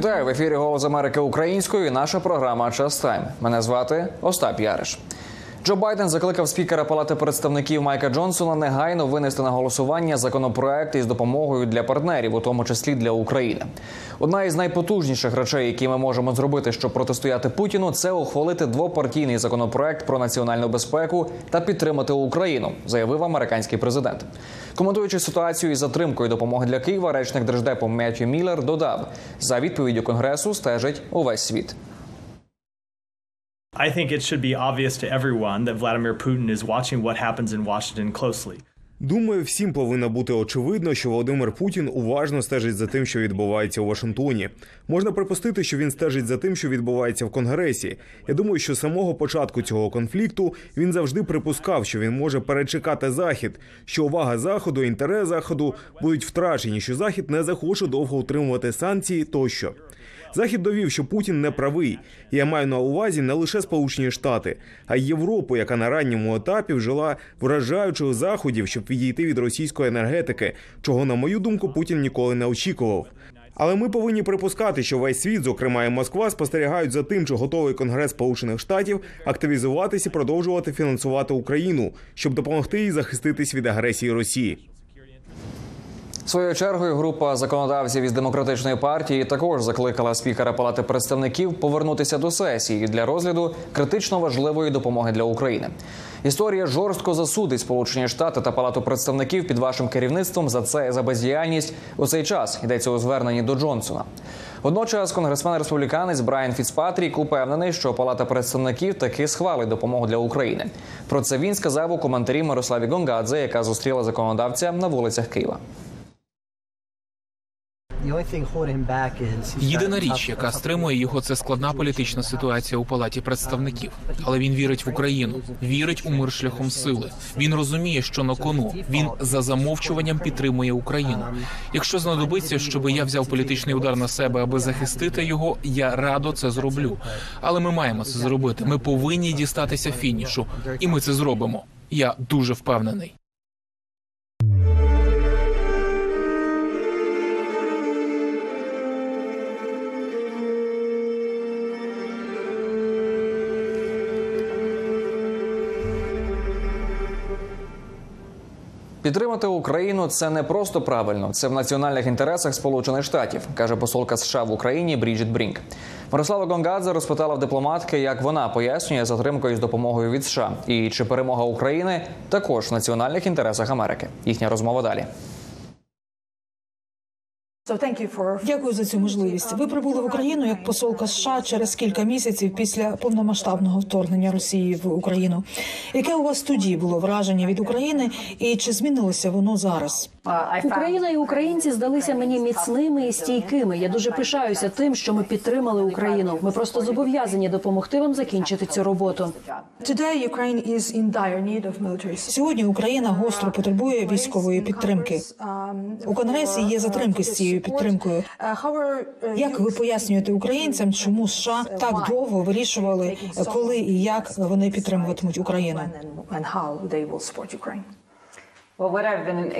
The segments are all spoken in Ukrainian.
Вітаю в ефірі Голос Америки українською. і Наша програма Час Тайм. Мене звати Остап Яриш. Джо Байден закликав спікера Палати представників Майка Джонсона негайно винести на голосування законопроект із допомогою для партнерів, у тому числі для України. Одна із найпотужніших речей, які ми можемо зробити, щоб протистояти Путіну, це ухвалити двопартійний законопроект про національну безпеку та підтримати Україну, заявив американський президент. Коментуючи ситуацію із затримкою допомоги для Києва, речник держдепу Меттью Міллер додав: за відповіддю конгресу стежить увесь світ. I think it should be obvious to everyone that Vladimir Putin is watching what happens in Washington closely. Думаю, всім повинно бути очевидно, що Володимир Путін уважно стежить за тим, що відбувається у Вашингтоні. Можна припустити, що він стежить за тим, що відбувається в Конгресі. Я думаю, що з самого початку цього конфлікту він завжди припускав, що він може перечекати захід, що увага заходу, інтерес заходу будуть втрачені, що захід не захоче довго утримувати санкції тощо. Захід довів, що Путін не правий. Я маю на увазі не лише Сполучені Штати, а й Європу, яка на ранньому етапі вжила вражаючих заходів, щоб відійти від російської енергетики, чого, на мою думку, Путін ніколи не очікував. Але ми повинні припускати, що весь світ, зокрема і Москва, спостерігають за тим, чи готовий Конгрес Сполучених Штатів активізуватись і продовжувати фінансувати Україну, щоб допомогти їй захиститись від агресії Росії. Своєю чергою група законодавців із демократичної партії також закликала спікера Палати представників повернутися до сесії для розгляду критично важливої допомоги для України. Історія жорстко засудить Сполучені Штати та Палату представників під вашим керівництвом за це за бездіяльність у цей час. Йдеться у зверненні до Джонсона. Водночас конгресмен республіканець Брайан Фіцпатрік упевнений, що Палата представників таки схвалить допомогу для України. Про це він сказав у коментарі Мирославі Гонгадзе, яка зустріла законодавця на вулицях Києва. Єдина річ, яка стримує його, це складна політична ситуація у палаті представників. Але він вірить в Україну, вірить у мир шляхом сили. Він розуміє, що на кону він за замовчуванням підтримує Україну. Якщо знадобиться, щоб я взяв політичний удар на себе, аби захистити його, я радо це зроблю. Але ми маємо це зробити. Ми повинні дістатися фінішу, і ми це зробимо. Я дуже впевнений. Підтримати Україну це не просто правильно, це в національних інтересах Сполучених Штатів, каже посолка США в Україні Бріджит Брінк. Мирослава Гонгадзе розпитала в дипломатки, як вона пояснює затримкою з допомогою від США, і чи перемога України також в національних інтересах Америки. Їхня розмова далі. Дякую за цю можливість. Ви прибули в Україну як посолка США через кілька місяців після повномасштабного вторгнення Росії в Україну. Яке у вас тоді було враження від України, і чи змінилося воно зараз? Україна і українці здалися мені міцними і стійкими. Я дуже пишаюся тим, що ми підтримали Україну. Ми просто зобов'язані допомогти вам закінчити цю роботу. Сьогодні Україна гостро потребує військової підтримки. У конгресі є затримки з цією підтримкою. Як ви пояснюєте українцям, чому США так довго вирішували, коли і як вони підтримуватимуть Україну?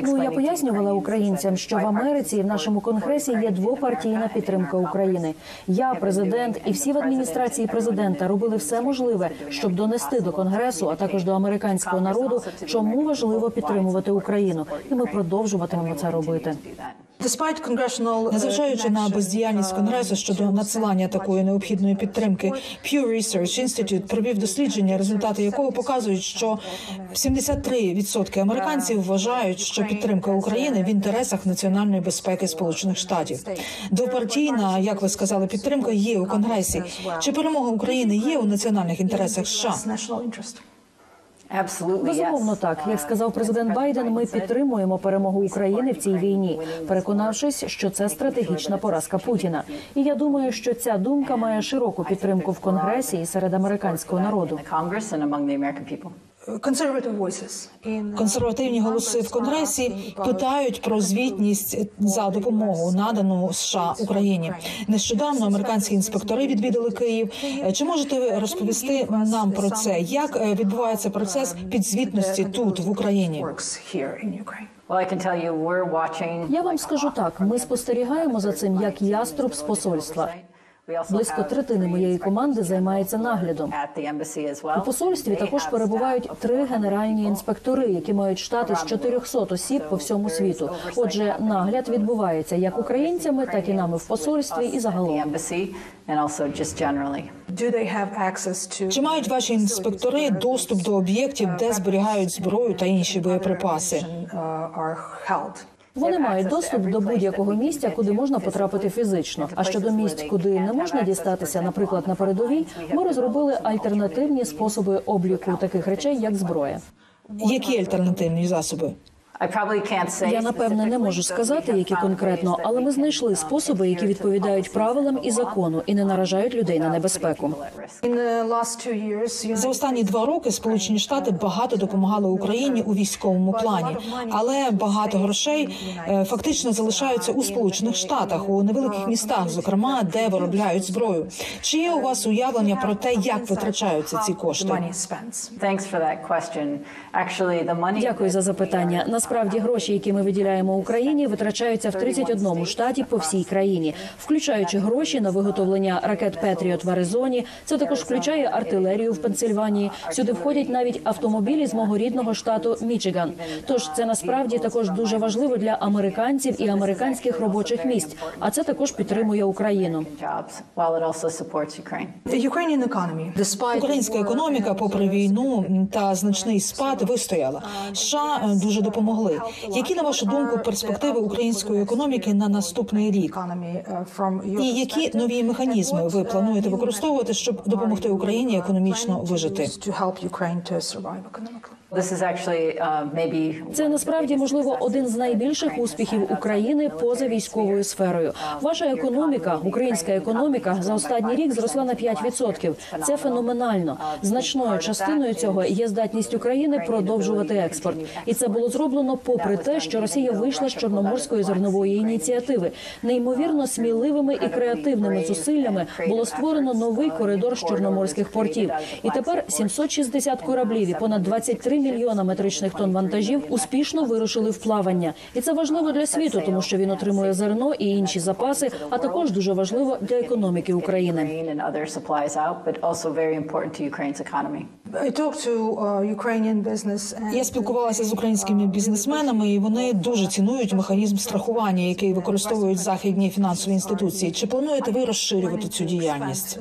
Ну я пояснювала українцям, що в Америці і в нашому конгресі є двопартійна підтримка України. Я, президент, і всі в адміністрації президента робили все можливе, щоб донести до конгресу, а також до американського народу, чому важливо підтримувати Україну, і ми продовжуватимемо це робити. Незважаючи на бездіяльність конгресу щодо надсилання такої необхідної підтримки, Pew Research Institute провів дослідження, результати якого показують, що 73% американців вважають, що підтримка України в інтересах національної безпеки Сполучених Штатів. Двопартійна, як ви сказали, підтримка є у конгресі. Чи перемога України є у національних інтересах США? Безумовно, так як сказав президент Байден, ми підтримуємо перемогу України в цій війні, переконавшись, що це стратегічна поразка Путіна. І я думаю, що ця думка має широку підтримку в конгресі і серед американського народу. Консервативні голоси в конгресі питають про звітність за допомогу надану США Україні. Нещодавно американські інспектори відвідали Київ. Чи можете ви розповісти нам про це? Як відбувається процес підзвітності тут в Україні? Well, I can tell you we're watching. Я вам скажу так: ми спостерігаємо за цим як яструб з посольства. Близько третини моєї команди займається наглядом. У посольстві також перебувають три генеральні інспектори, які мають штати з 400 осіб по всьому світу. Отже, нагляд відбувається як українцями, так і нами в посольстві і загалом. Чи мають ваші інспектори доступ до об'єктів, де зберігають зброю та інші боєприпаси? Вони мають доступ до будь-якого місця, куди можна потрапити фізично. А щодо місць, куди не можна дістатися, наприклад, на передовій, ми розробили альтернативні способи обліку таких речей, як зброя. Які альтернативні засоби? Я напевне не можу сказати, які конкретно, але ми знайшли способи, які відповідають правилам і закону, і не наражають людей на небезпеку. За останні два роки Сполучені Штати багато допомагали Україні у військовому плані, але багато грошей е, фактично залишаються у Сполучених Штатах у невеликих містах, зокрема, де виробляють зброю. Чи є у вас уявлення про те, як витрачаються ці кошти? Дякую за запитання. Насправді гроші, які ми виділяємо Україні, витрачаються в 31 штаті по всій країні, включаючи гроші на виготовлення ракет Петріот в Аризоні. Це також включає артилерію в Пенсильванії. Сюди входять навіть автомобілі з мого рідного штату Мічиган. Тож це насправді також дуже важливо для американців і американських робочих місць. А це також підтримує Україну. Українська економіка, попри війну та значний спад, вистояла. США дуже допомогли. Які на вашу думку перспективи української економіки на наступний рік? І які нові механізми ви плануєте використовувати, щоб допомогти Україні економічно вижити? Uh, Це насправді можливо один з найбільших успіхів України поза військовою сферою. Ваша економіка, українська економіка, за останній рік зросла на 5%. Це феноменально. Значною частиною цього є здатність України продовжувати експорт, і це було зроблено попри те, що Росія вийшла з чорноморської зернової ініціативи. Неймовірно сміливими і креативними зусиллями було створено новий коридор з чорноморських портів. І тепер 760 кораблів і понад 23 мільйона метричних тонн вантажів успішно вирушили в плавання. І це важливо для світу, тому що він отримує зерно і інші запаси, а також дуже важливо для економіки України. Economy. Я спілкувалася з українськими бізнесменами, і вони дуже цінують механізм страхування, який використовують західні фінансові інституції. Чи плануєте ви розширювати цю діяльність?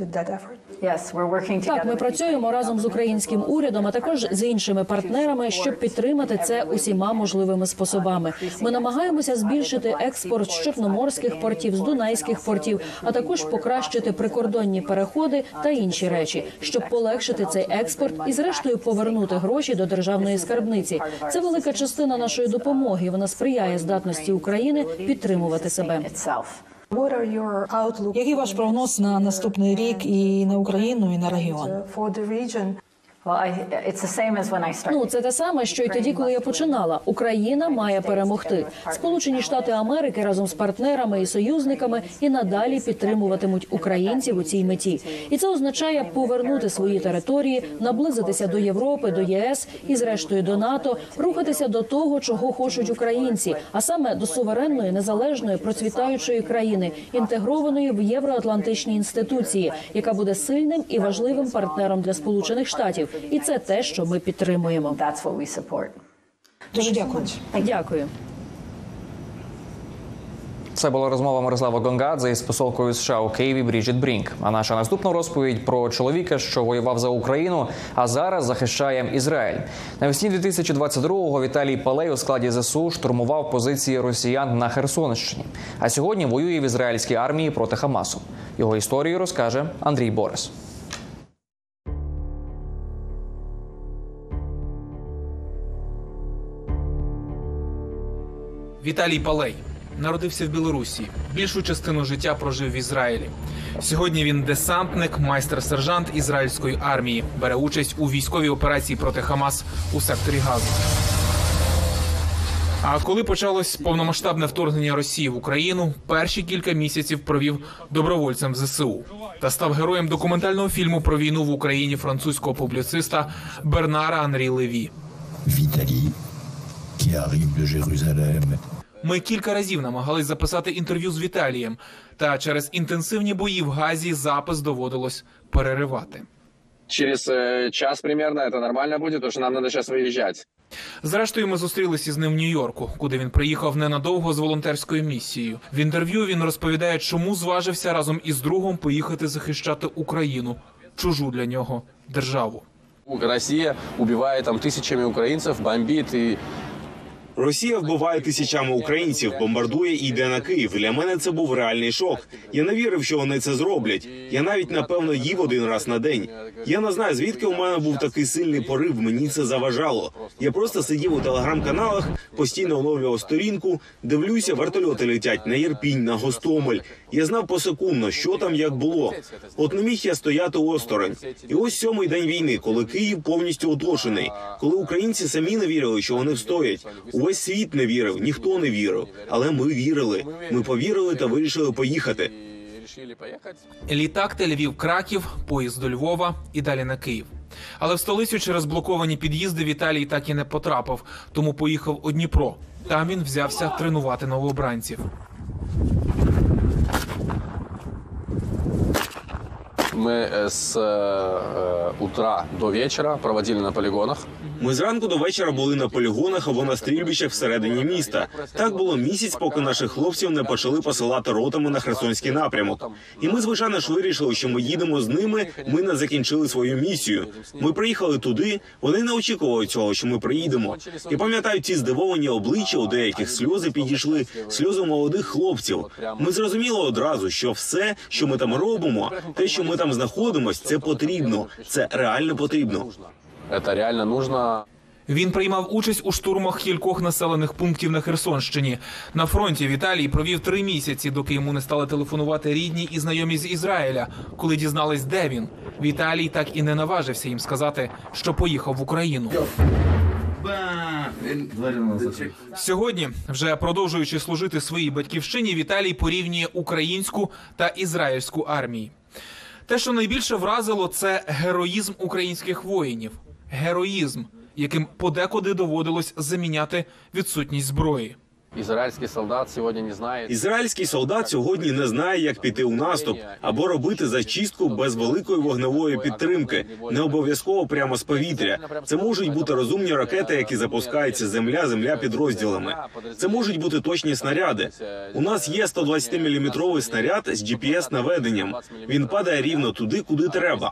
Так, ми працюємо разом з українським урядом, а також з іншими партнерами, щоб підтримати це усіма можливими способами. Ми намагаємося збільшити експорт з чорноморських портів, з дунайських портів, а також покращити прикордонні переходи та інші речі, щоб полегшити цей експорт і, зрештою, повернути гроші до державної скарбниці. Це велика частина нашої допомоги. Вона сприяє здатності України підтримувати себе. Який ваш прогноз на наступний рік і на Україну, і на регіон? Ну це те саме, що й тоді, коли я починала. Україна має перемогти. Сполучені Штати Америки разом з партнерами і союзниками і надалі підтримуватимуть українців у цій меті. І це означає повернути свої території, наблизитися до Європи, до ЄС і, зрештою, до НАТО, рухатися до того, чого хочуть українці, а саме до суверенної, незалежної, процвітаючої країни, інтегрованої в євроатлантичні інституції, яка буде сильним і важливим партнером для Сполучених Штатів. І це те, що ми підтримуємо. Дуже дякую. Дякую. Це була розмова Мирослава Гонгадзе із посолкою США у Києві Бріджит Брінк. А наша наступна розповідь про чоловіка, що воював за Україну, а зараз захищає Ізраїль. Навесні 2022-го Віталій Палей у складі ЗСУ штурмував позиції росіян на Херсонщині. А сьогодні воює в ізраїльській армії проти Хамасу. Його історію розкаже Андрій Борис. Віталій Палей народився в Білорусі. Більшу частину життя прожив в Ізраїлі. Сьогодні він десантник, майстер-сержант ізраїльської армії. Бере участь у військовій операції проти Хамас у секторі Газу. А коли почалось повномасштабне вторгнення Росії в Україну, перші кілька місяців провів добровольцем в ЗСУ та став героєм документального фільму про війну в Україні французького публіциста Бернара Анрі Леві. Виталий, qui qui arrive de Jérusalem. Ми кілька разів намагались записати інтерв'ю з Віталієм, та через інтенсивні бої в Газі запис доводилось переривати. Через э, час примерно это нормально будет, потому что нам надо сейчас выезжать. Зрештою, ми зустрілися з ним в Нью-Йорку, куди він приїхав ненадовго з волонтерською місією. В інтерв'ю він розповідає, чому зважився разом із другом поїхати захищати Україну, чужу для нього державу. Россия убивает там тысячами украинцев, бомбит и Росія вбиває тисячами українців, бомбардує і йде на Київ. Для мене це був реальний шок. Я не вірив, що вони це зроблять. Я навіть напевно їв один раз на день. Я не знаю, звідки у мене був такий сильний порив. Мені це заважало. Я просто сидів у телеграм-каналах, постійно оновлював сторінку, дивлюся, вертольоти летять на Єрпінь, на Гостомель. Я знав посекундно, що там як було. От не міг я стояти осторонь. І ось сьомий день війни, коли Київ повністю оточений, коли українці самі не вірили, що вони встоять. Увесь світ не вірив, ніхто не вірив. Але ми вірили. Ми повірили та вирішили поїхати. и решили поехать. Літак Тель-Авів Краків, поїзд до Львова і далі на Київ. Але в столицю через блоковані під'їзди Віталій так і не потрапив, тому поїхав у Дніпро. Там він взявся тренувати новобранців. Мы э, с э, утра до вечера проводили на полигонах. Ми зранку до вечора були на полігонах або на стрільбищах всередині міста. Так було місяць, поки наших хлопців не почали посилати ротами на Херсонський напрямок. І ми, звичайно ж, вирішили, що ми їдемо з ними. Ми не закінчили свою місію. Ми приїхали туди. Вони не очікували цього, що ми приїдемо. І пам'ятаю ці здивовані обличчя, у деяких сльози підійшли, сльози молодих хлопців. Ми зрозуміли одразу, що все, що ми там робимо, те, що ми там знаходимось, це потрібно. Це реально потрібно. Это реально нужно. Він приймав участь у штурмах кількох населених пунктів на Херсонщині. На фронті Віталій провів три місяці, доки йому не стали телефонувати рідні і знайомі з Ізраїля. Коли дізнались, де він, Віталій так і не наважився їм сказати, що поїхав в Україну. Сьогодні, вже продовжуючи служити своїй батьківщині, Віталій порівнює українську та ізраїльську армії. Те, що найбільше вразило, це героїзм українських воїнів. Героїзм, яким подекуди доводилось заміняти відсутність зброї. Израильский солдат сегодня не знает. Ізраїльський солдат сьогодні не знає, як піти у наступ або робити зачистку без великої вогневої підтримки, не обов'язково прямо з повітря. Це можуть бути розумні ракети, які запускаються земля, земля підрозділами. Це можуть бути точні снаряди. У нас є 120-мм снаряд з gps наведенням. Він падає рівно туди, куди треба.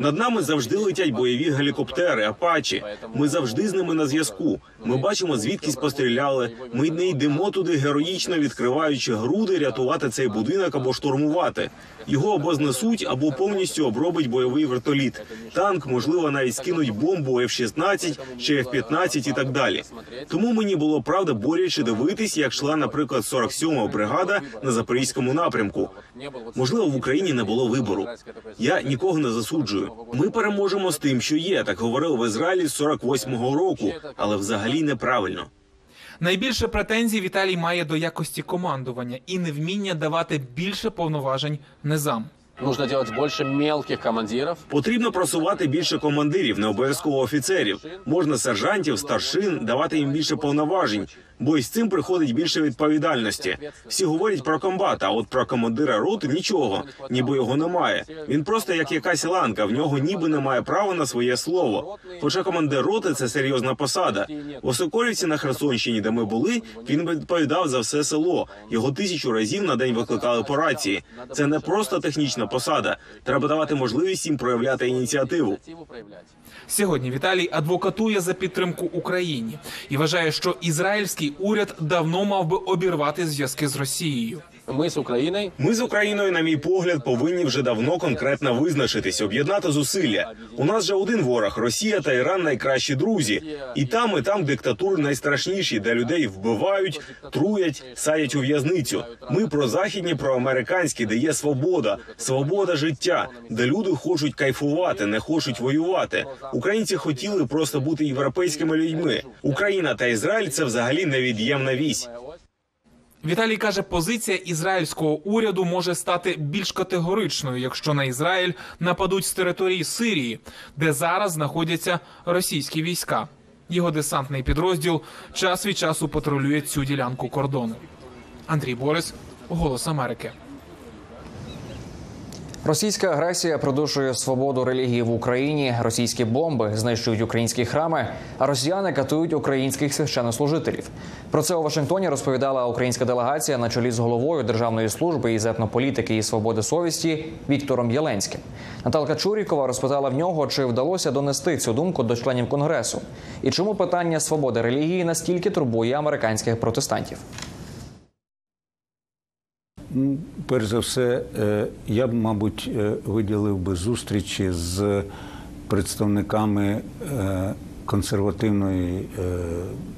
Над нами завжди летять бойові гелікоптери, апачі. Ми завжди з ними на зв'язку. Ми бачимо, звідкись постріляли. Ми не йдемо туди героїчно, відкриваючи груди, рятувати цей будинок або штурмувати. Його або знесуть, або повністю обробить бойовий вертоліт. Танк, можливо, навіть скинуть бомбу F-16 чи F-15 і так далі. Тому мені було правда боляче дивитись, як йшла, наприклад, 47-ма бригада на запорізькому напрямку. Можливо, в Україні не було вибору. Я нікого не засуджую. Ми переможемо з тим, що є. Так говорили в Ізраїлі з 48-го року, але взагалі неправильно. Найбільше претензій Віталій має до якості командування і невміння давати більше повноважень низам. Нужно делать больше мелких командиров. Потрібно просувати більше командирів, не обов'язково офіцерів. Можна сержантів, старшин давати їм більше повноважень, бо із цим приходить більше відповідальності. Всі говорять про комбата, а от про командира роти нічого, ніби його немає. Він просто як якась ланка, в нього ніби немає права на своє слово. Хоча командир роти це серйозна посада. В Осокорівці на Херсонщині, де ми були, він відповідав за все село. Його тисячу разів на день викликали по рації. Це не просто технічна посада. Треба давати можливість їм проявляти ініціативу. Сьогодні Віталій адвокатує за підтримку Україні і вважає, що ізраїльський уряд давно мав би обірвати зв'язки з Росією. Мы с Украиной Ми з Україною, на мій погляд, повинні вже давно конкретно визначитись, об'єднати зусилля. У нас же один ворог Росія та Іран найкращі друзі. І там, і там диктатури найстрашніші, де людей вбивають, труять, садять у в'язницю. Ми про західні, про американські, де є свобода, свобода життя, де люди хочуть кайфувати, не хочуть воювати. Українці хотіли просто бути європейськими людьми. Україна та Ізраїль це взагалі невід'ємна вісь. Віталій каже, позиція ізраїльського уряду може стати більш категоричною, якщо на Ізраїль нападуть з території Сирії, де зараз знаходяться російські війська. Його десантний підрозділ час від часу патрулює цю ділянку кордону. Андрій Борис, Голос Америки. Російська агресія придушує свободу релігії в Україні. Російські бомби знищують українські храми, а росіяни катують українських священнослужителів. Про це у Вашингтоні розповідала українська делегація на чолі з головою Державної служби із етнополітики і свободи совісті Віктором Єленським. Наталка Чурікова розпитала в нього, чи вдалося донести цю думку до членів конгресу, і чому питання свободи релігії настільки турбує американських протестантів. Ну, Перш за все, е, я б, мабуть, е, виділив би зустрічі з представниками е, консервативної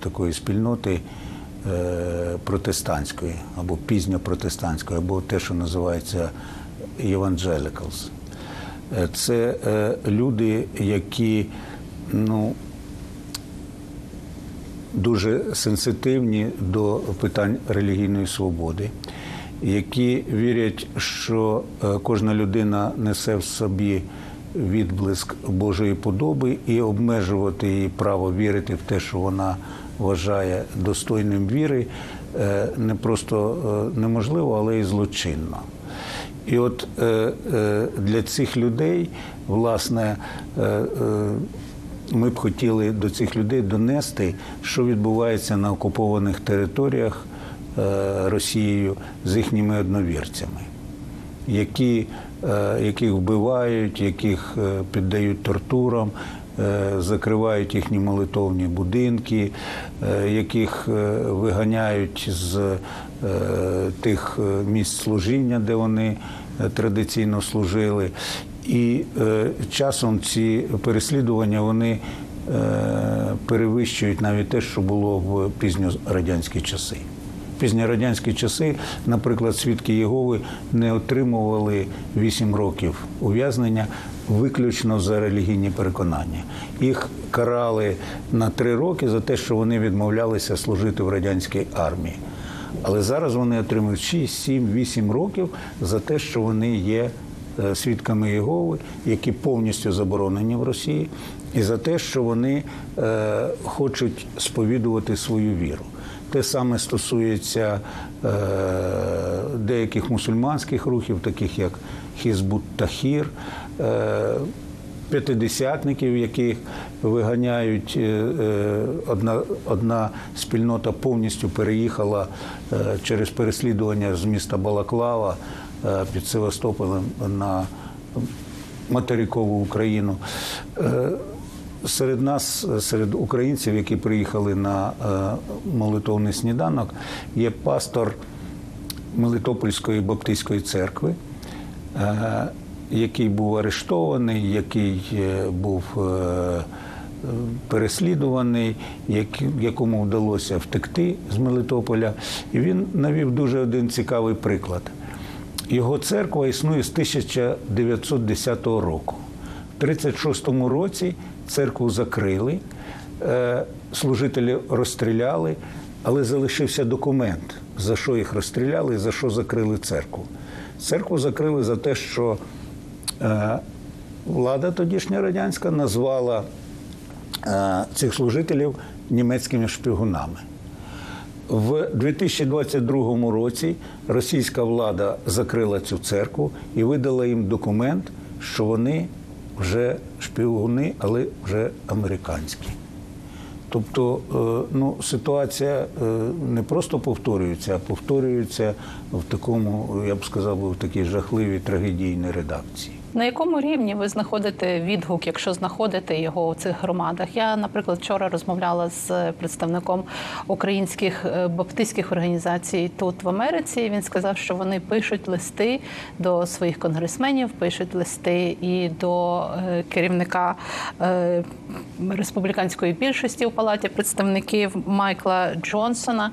такої спільноти протестантської або пізньопротестантської, або те, що називається evangelicals. Це люди, які ну, дуже сенситивні до питань релігійної свободи які вірять, що е, кожна людина несе в собі відблиск Божої подоби і обмежувати її право вірити в те, що вона вважає достойним віри, е, не просто е, неможливо, але й злочинно. І от для цих людей, власне, ми б хотіли до цих людей донести, що відбувається на окупованих територіях Росією з їхніми одновірцями, які, е, яких вбивають, яких е, піддають тортурам, закривають їхні молитовні будинки, яких виганяють з тих місць служіння, де вони традиційно служили. І часом ці переслідування вони перевищують навіть те, що було в пізньорадянські часи пізньорадянські часи, наприклад, свідки Єгови не отримували 8 років ув'язнення виключно за релігійні переконання. Їх карали на 3 роки за те, що вони відмовлялися служити в радянській армії. Але зараз вони отримують 6, 7, 8 років за те, що вони є е, свідками Єгови, які повністю заборонені в Росії, і за те, що вони е, хочуть сповідувати свою віру. Те саме стосується е, деяких мусульманських рухів, таких як Хізбут Тахір, е, п'ятидесятників, яких виганяють е, одна одна спільнота повністю переїхала через переслідування з міста Балаклава під Севастополем на материкову Україну. Серед нас, серед українців, які приїхали на е, молитовний сніданок, є пастор Мелитопольської Баптистської церкви, е, який був арештований, який е, був переслідуваний, якому вдалося втекти з Мелитополя. І він навів дуже один цікавий приклад. Його церква існує з 1910 року. В 36-му році церкву закрили, е, служителі розстріляли, але залишився документ, за що їх розстріляли і за що закрили церкву. Церкву закрили за те, що е, влада тодішня радянська назвала е, цих служителів німецькими шпигунами. В 2022 році російська влада закрила цю церкву і видала їм документ, що вони вже шпигуни, але вже американські. Тобто е, ну, ситуація е, не просто повторюється, а повторюється в такому, я б сказав, в такій жахливій трагедійній редакції. На якому рівні ви знаходите відгук, якщо знаходите його у цих громадах? Я, наприклад, вчора розмовляла з представником українських е, баптистських організацій тут в Америці. Він сказав, що вони пишуть листи до своїх конгресменів, пишуть листи і до е, керівника е, республіканської більшості у палаті представників Майкла Джонсона.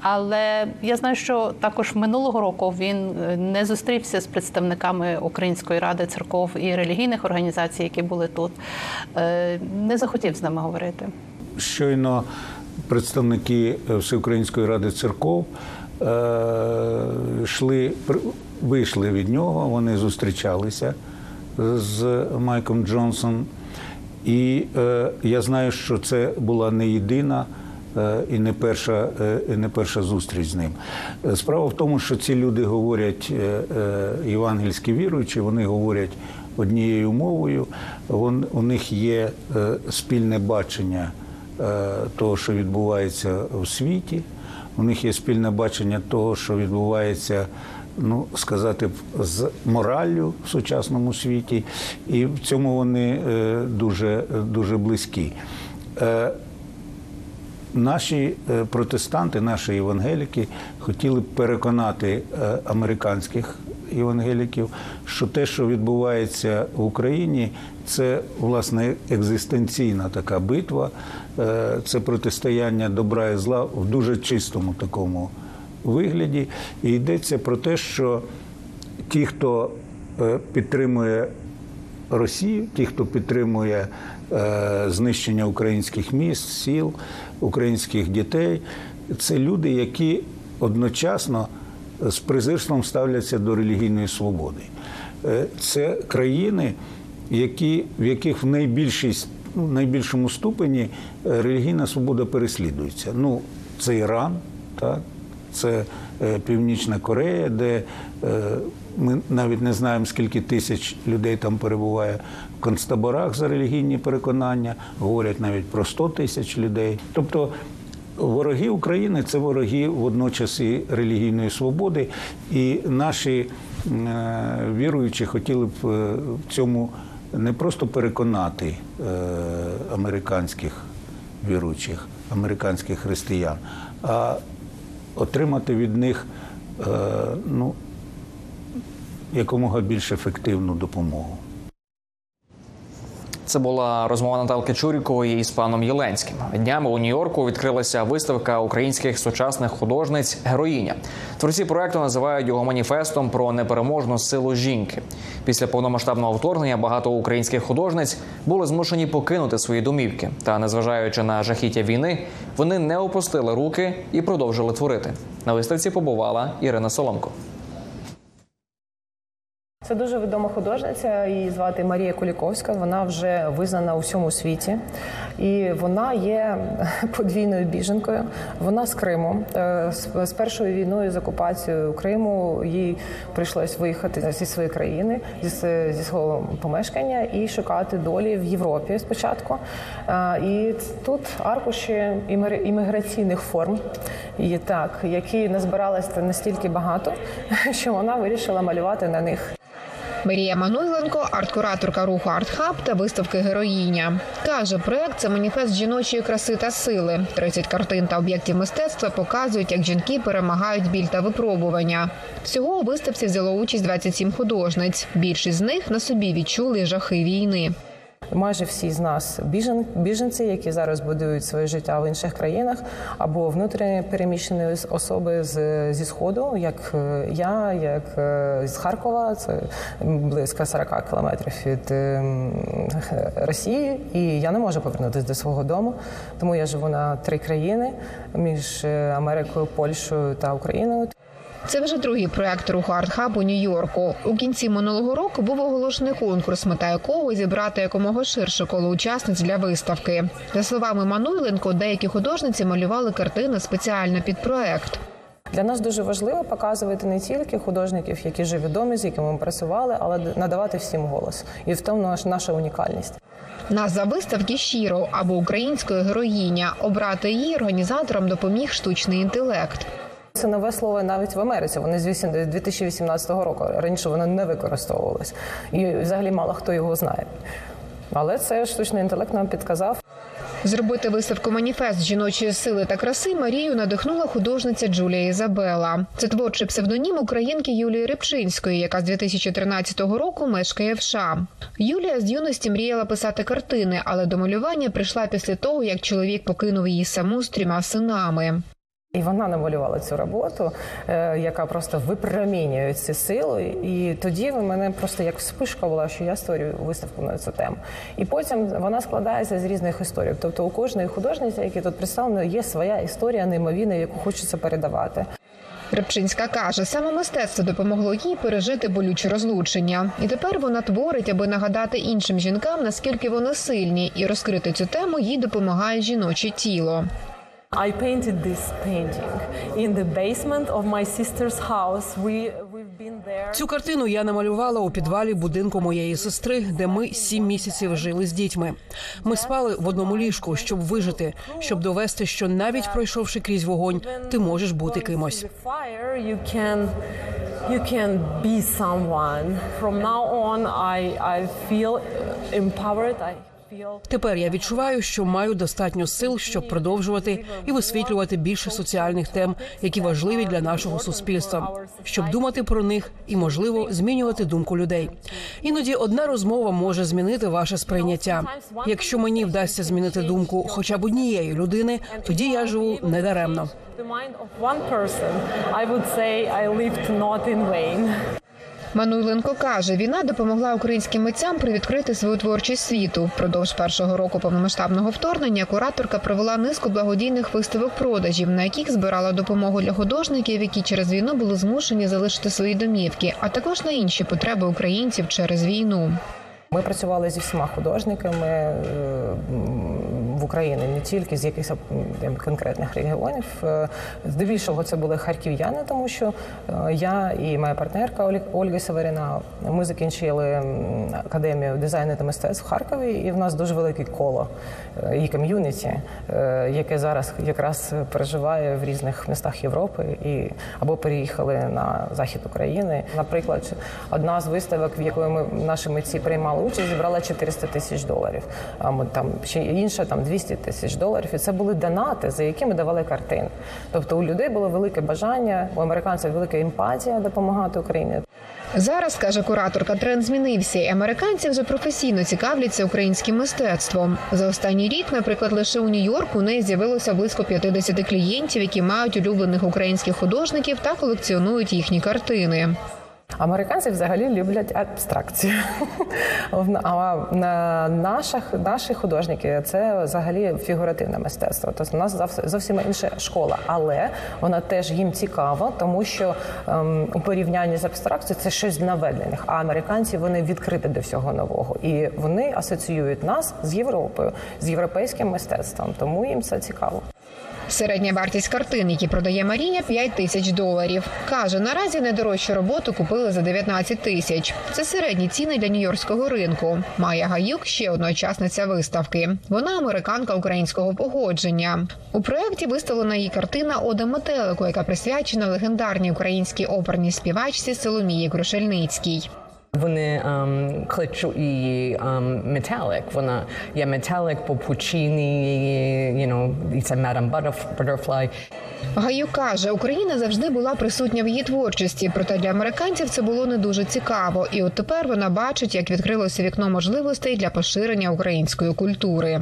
Але я знаю, що також минулого року він не зустрівся з представниками Української ради церков і релігійних організацій, які були тут, е, не захотів з ними говорити. Щойно представники Всеукраїнської ради церков е, йшли, вийшли від нього, вони зустрічалися з Майком Джонсоном. І е, я знаю, що це була не єдина е, і не перша, е, і не перша зустріч з ним. Е, Справа в тому, що ці люди говорять е, е, євангельські віруючі, вони говорять однією мовою, вон, у них є е, спільне бачення е, того, що відбувається у світі. У них є спільне бачення того, що відбувається, ну сказати з мораллю в сучасному світі, і в цьому вони е, дуже, дуже близькі. Наші е, протестанти, наші євангеліки хотіли б переконати е, американських євангеліків, що те, що відбувається в Україні, це власне екзистенційна така битва, е, це протистояння добра і зла в дуже чистому такому вигляді. І йдеться про те, що ті, хто підтримує Росію, ті, хто підтримує знищення українських міст, сіл, українських дітей, це люди, які одночасно з презирством ставляться до релігійної свободи. Е, це країни, які, в яких в найбільшій, ну, найбільшому ступені е, релігійна свобода переслідується. Ну, це Іран, так, це е, Північна Корея, де е, ми навіть не знаємо, скільки тисяч людей там перебуває концтаборах за релігійні переконання, говорять навіть про 100 тисяч людей. Тобто вороги України це вороги водночас і релігійної свободи, і наші е, віруючі хотіли б е, в цьому не просто переконати е, американських віруючих, американських християн, а отримати від них ну, якомога більш ефективну допомогу. Це була розмова Наталки Чурікової із паном Єленським. Днями у Нью-Йорку відкрилася виставка українських сучасних художниць Героїня. Творці проекту називають його маніфестом про непереможну силу жінки. Після повномасштабного вторгнення багато українських художниць були змушені покинути свої домівки. Та, незважаючи на жахіття війни, вони не опустили руки і продовжили творити. На виставці побувала Ірина Соломко. Це дуже відома художниця. Її звати Марія Куліковська. Вона вже визнана у всьому світі, і вона є подвійною біженкою. Вона з Криму Е, з- першою війною з окупацією Криму їй прийшлось виїхати зі своєї країни, зі, свого помешкання і шукати долі в Європі спочатку. Е, І тут аркуші імміграційних форм, і так, які назбиралися настільки багато, що вона вирішила малювати на них. Марія Мануйленко, арт-кураторка руху «Артхаб» та виставки Героїня. Каже, проект це маніфест жіночої краси та сили. 30 картин та об'єктів мистецтва показують, як жінки перемагають біль та випробування. Всього у виставці взяло участь 27 художниць. Більшість з них на собі відчули жахи війни. Майже всі з нас біжен, біженці, які зараз будують своє життя в інших країнах, або внутрішньо переміщені особи з, зі сходу, як е, я, як е, з Харкова, це близько 40 кілометрів від ем, Росії, і я не можу повернутися до свого дому. Тому я живу на три країни між е, Америкою, Польщею та Україною. Це вже другий проект руху «Артхаб» у Нью-Йорку. У кінці минулого року був оголошений конкурс, мета якого зібрати якомога ширше коло учасниць для виставки. За словами Мануйленко, деякі художниці малювали картини спеціально під проект. Для нас дуже важливо показувати не тільки художників, які вже відомі, з якими ми працювали, але надавати всім голос. І в тому наша унікальність. Назва виставки «Щіро» або українською героїня. Обрати її організаторам допоміг штучний інтелект. Це нове слово навіть в Америці. Вони з 8 2018 року. Раніше воно не використовувалось. І взагалі мало хто його знає. Але це штучний інтелект нам підказав. Зробити виставку маніфест жіночої сили та краси Марію надихнула художниця Джулія Ізабела. Це творчий псевдонім українки Юлії Рибчинської, яка з 2013 року мешкає в США. Юлія з юності мріяла писати картини, але до малювання прийшла після того, як чоловік покинув її саму з трьома синами. І вона намалювала цю роботу, е, яка просто випромінює ці сили. І тоді в мене просто як вспишка була, що я створюю виставку на цю тему. І потім вона складається з різних історій. Тобто у кожної художниці, які тут представлені, є своя історія неймовірна, яку хочеться передавати. Рибчинська каже, саме мистецтво допомогло їй пережити болюче розлучення, і тепер вона творить, аби нагадати іншим жінкам, наскільки вони сильні, і розкрити цю тему їй допомагає жіноче тіло. I painted this painting in the basement of my sister's house. We we've been there. Цю картину я намалювала у підвалі будинку моєї сестри, де ми сім місяців жили з дітьми. Ми спали в одному ліжку, щоб вижити, щоб довести, що навіть пройшовши крізь вогонь, ти можеш бути кимось. You can you can be someone. From now on I I feel empowered. I Тепер я відчуваю, що маю достатньо сил, щоб продовжувати і висвітлювати більше соціальних тем, які важливі для нашого суспільства, щоб думати про них і, можливо, змінювати думку людей. Іноді одна розмова може змінити ваше сприйняття. Якщо мені вдасться змінити думку хоча б однієї людини, тоді я живу недаремно. the mind of one person. I would say I lived not in vain. Мануйленко каже, війна допомогла українським митцям привідкрити свою творчість світу. Впродовж першого року повномасштабного вторгнення кураторка провела низку благодійних виставок продажів, на яких збирала допомогу для художників, які через війну були змушені залишити свої домівки, а також на інші потреби українців через війну. Ми працювали зі всіма художниками е, в Україні, не тільки з якихось конкретних регіонів. Е, Здебільшого це були харків'яни, тому що е, я і моя партнерка Ольга Северина, ми закінчили академію дизайну та мистецтв в Харкові, і в нас дуже велике коло е, і ком'юніті, яке зараз якраз переживає в різних містах Європи і або переїхали на захід України. Наприклад, одна з виставок, в якої ми наші митці приймали участь, зібрала 400 тисяч доларів. А ми там ще інша там 200 тисяч доларів. І це були донати, за які ми давали картини. Тобто у людей було велике бажання, у американців велика емпатія допомагати Україні. Зараз каже кураторка, тренд змінився. і Американці вже професійно цікавляться українським мистецтвом. За останній рік, наприклад, лише у Нью-Йорку у неї з'явилося близько 50 клієнтів, які мають улюблених українських художників та колекціонують їхні картини. Американці взагалі люблять абстракцію. А на наших, наші художники це взагалі фігуративне мистецтво. Тобто у нас зовсім інша школа, але вона теж їм цікава, тому що ем, у порівнянні з абстракцією це щось нове для них. А американці вони відкриті до всього нового, і вони асоціюють нас з Європою, з європейським мистецтвом. Тому їм це цікаво. Середня вартість картин, які продає Марія, 5 тисяч доларів. Каже, наразі найдорожчу роботу купили за 19 тисяч. Це середні ціни для нью-йоркського ринку. Майя Гаюк ще одна учасниця виставки. Вона американка українського походження. У проєкті виставлена її картина Ода метелику, яка присвячена легендарній українській оперній співачці Соломії Крушельницькій. Вони ем, кличуть її ем, металик. Вона є металик по you know, і це Madam Butterf- Butterfly. Гаю каже, Україна завжди була присутня в її творчості, проте для американців це було не дуже цікаво. І от тепер вона бачить, як відкрилося вікно можливостей для поширення української культури.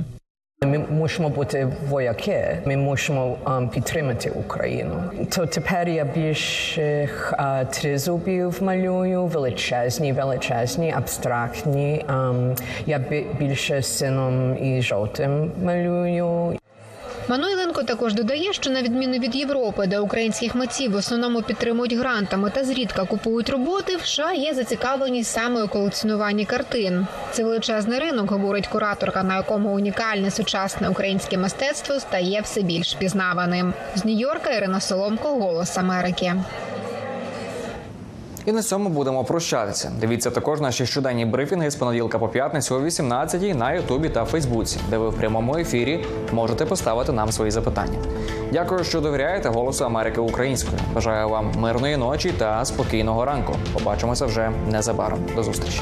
Ми мусимо бути вояки, ми мусимо um, підтримати Україну. То тепер я більше е, тризубів малюю, величезні, величезні, абстрактні. Um, я бі- більше сином і жовтим малюю. Мануйленко також додає, що на відміну від Європи, де українських митців в основному підтримують грантами та зрідка купують роботи, в США є зацікавленість саме у колекціонуванні картин. Це величезний ринок, говорить кураторка, на якому унікальне сучасне українське мистецтво стає все більш пізнаваним. З Нью-Йорка Ірина Соломко, Голос Америки. І на цьому будемо прощатися. Дивіться також наші щоденні брифінги з понеділка по п'ятницю о 18 на Ютубі та Фейсбуці, де ви в прямому ефірі можете поставити нам свої запитання. Дякую, що довіряєте голосу Америки українською. Бажаю вам мирної ночі та спокійного ранку. Побачимося вже незабаром. До зустрічі.